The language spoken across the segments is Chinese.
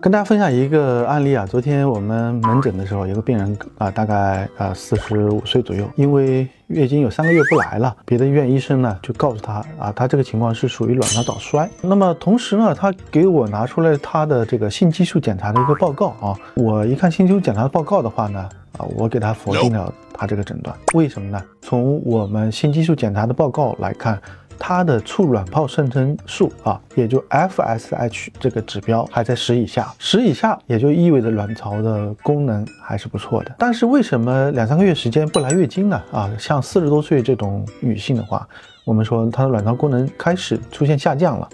跟大家分享一个案例啊，昨天我们门诊的时候，有个病人啊，大概啊四十五岁左右，因为月经有三个月不来了，别的医院医生呢就告诉他啊，他这个情况是属于卵巢早衰。那么同时呢，他给我拿出来他的这个性激素检查的一个报告啊，我一看性激素检查报告的话呢，啊，我给他否定了他这个诊断，为什么呢？从我们性激素检查的报告来看。它的促卵泡生成素啊，也就 FSH 这个指标还在十以下，十以下也就意味着卵巢的功能还是不错的。但是为什么两三个月时间不来月经呢？啊，像四十多岁这种女性的话，我们说她的卵巢功能开始出现下降了。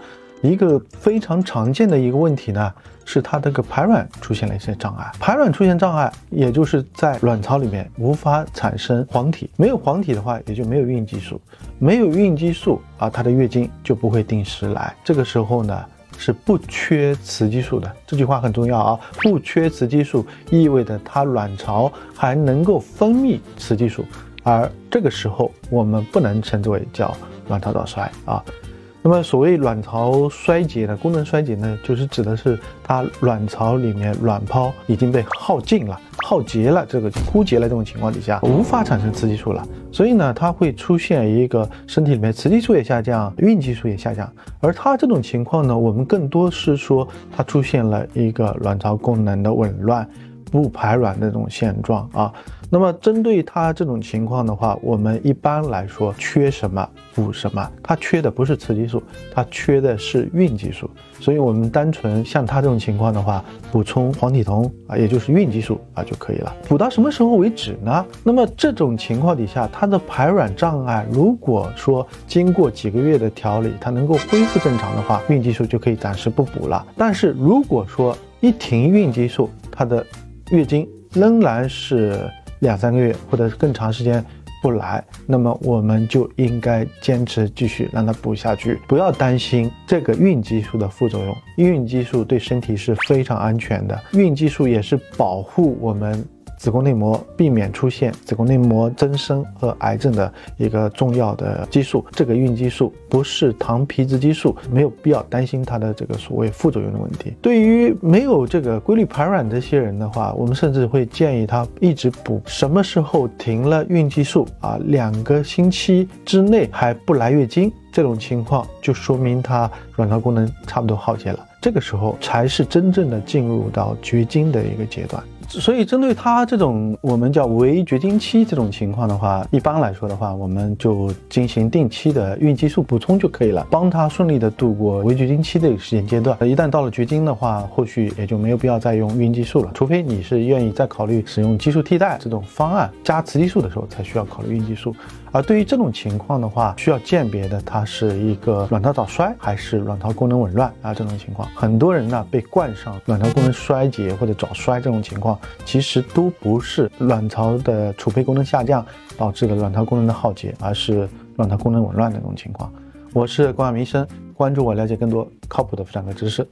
一个非常常见的一个问题呢，是它这个排卵出现了一些障碍。排卵出现障碍，也就是在卵巢里面无法产生黄体，没有黄体的话，也就没有孕激素，没有孕激素啊，它的月经就不会定时来。这个时候呢，是不缺雌激素的。这句话很重要啊，不缺雌激素意味着它卵巢还能够分泌雌激素，而这个时候我们不能称之为叫卵巢早衰啊。那么，所谓卵巢衰竭呢，功能衰竭呢，就是指的是它卵巢里面卵泡已经被耗尽了、耗竭了，这个枯竭了这种情况底下，无法产生雌激素了，所以呢，它会出现一个身体里面雌激素也下降，孕激素也下降。而它这种情况呢，我们更多是说它出现了一个卵巢功能的紊乱。不排卵的这种现状啊，那么针对他这种情况的话，我们一般来说缺什么补什么。他缺的不是雌激素，他缺的是孕激素。所以，我们单纯像他这种情况的话，补充黄体酮啊，也就是孕激素啊就可以了。补到什么时候为止呢？那么这种情况底下，他的排卵障碍，如果说经过几个月的调理，它能够恢复正常的话，孕激素就可以暂时不补了。但是如果说一停孕激素，它的月经仍然是两三个月或者更长时间不来，那么我们就应该坚持继续让它补下去，不要担心这个孕激素的副作用。孕激素对身体是非常安全的，孕激素也是保护我们。子宫内膜避免出现子宫内膜增生和癌症的一个重要的激素，这个孕激素不是糖皮质激素，没有必要担心它的这个所谓副作用的问题。对于没有这个规律排卵这些人的话，我们甚至会建议他一直补。什么时候停了孕激素啊？两个星期之内还不来月经，这种情况就说明他卵巢功能差不多耗竭了，这个时候才是真正的进入到绝经的一个阶段。所以，针对他这种我们叫围绝经期这种情况的话，一般来说的话，我们就进行定期的孕激素补充就可以了，帮他顺利的度过围绝经期的时间阶段。一旦到了绝经的话，后续也就没有必要再用孕激素了，除非你是愿意再考虑使用激素替代这种方案，加雌激素的时候才需要考虑孕激素。而对于这种情况的话，需要鉴别的它是一个卵巢早衰还是卵巢功能紊乱啊？这种情况，很多人呢被冠上卵巢功能衰竭或者早衰这种情况。其实都不是卵巢的储备功能下降导致的卵巢功能的耗竭，而是卵巢功能紊乱的这种情况。我是关亚明医生，关注我，了解更多靠谱的妇产科知识。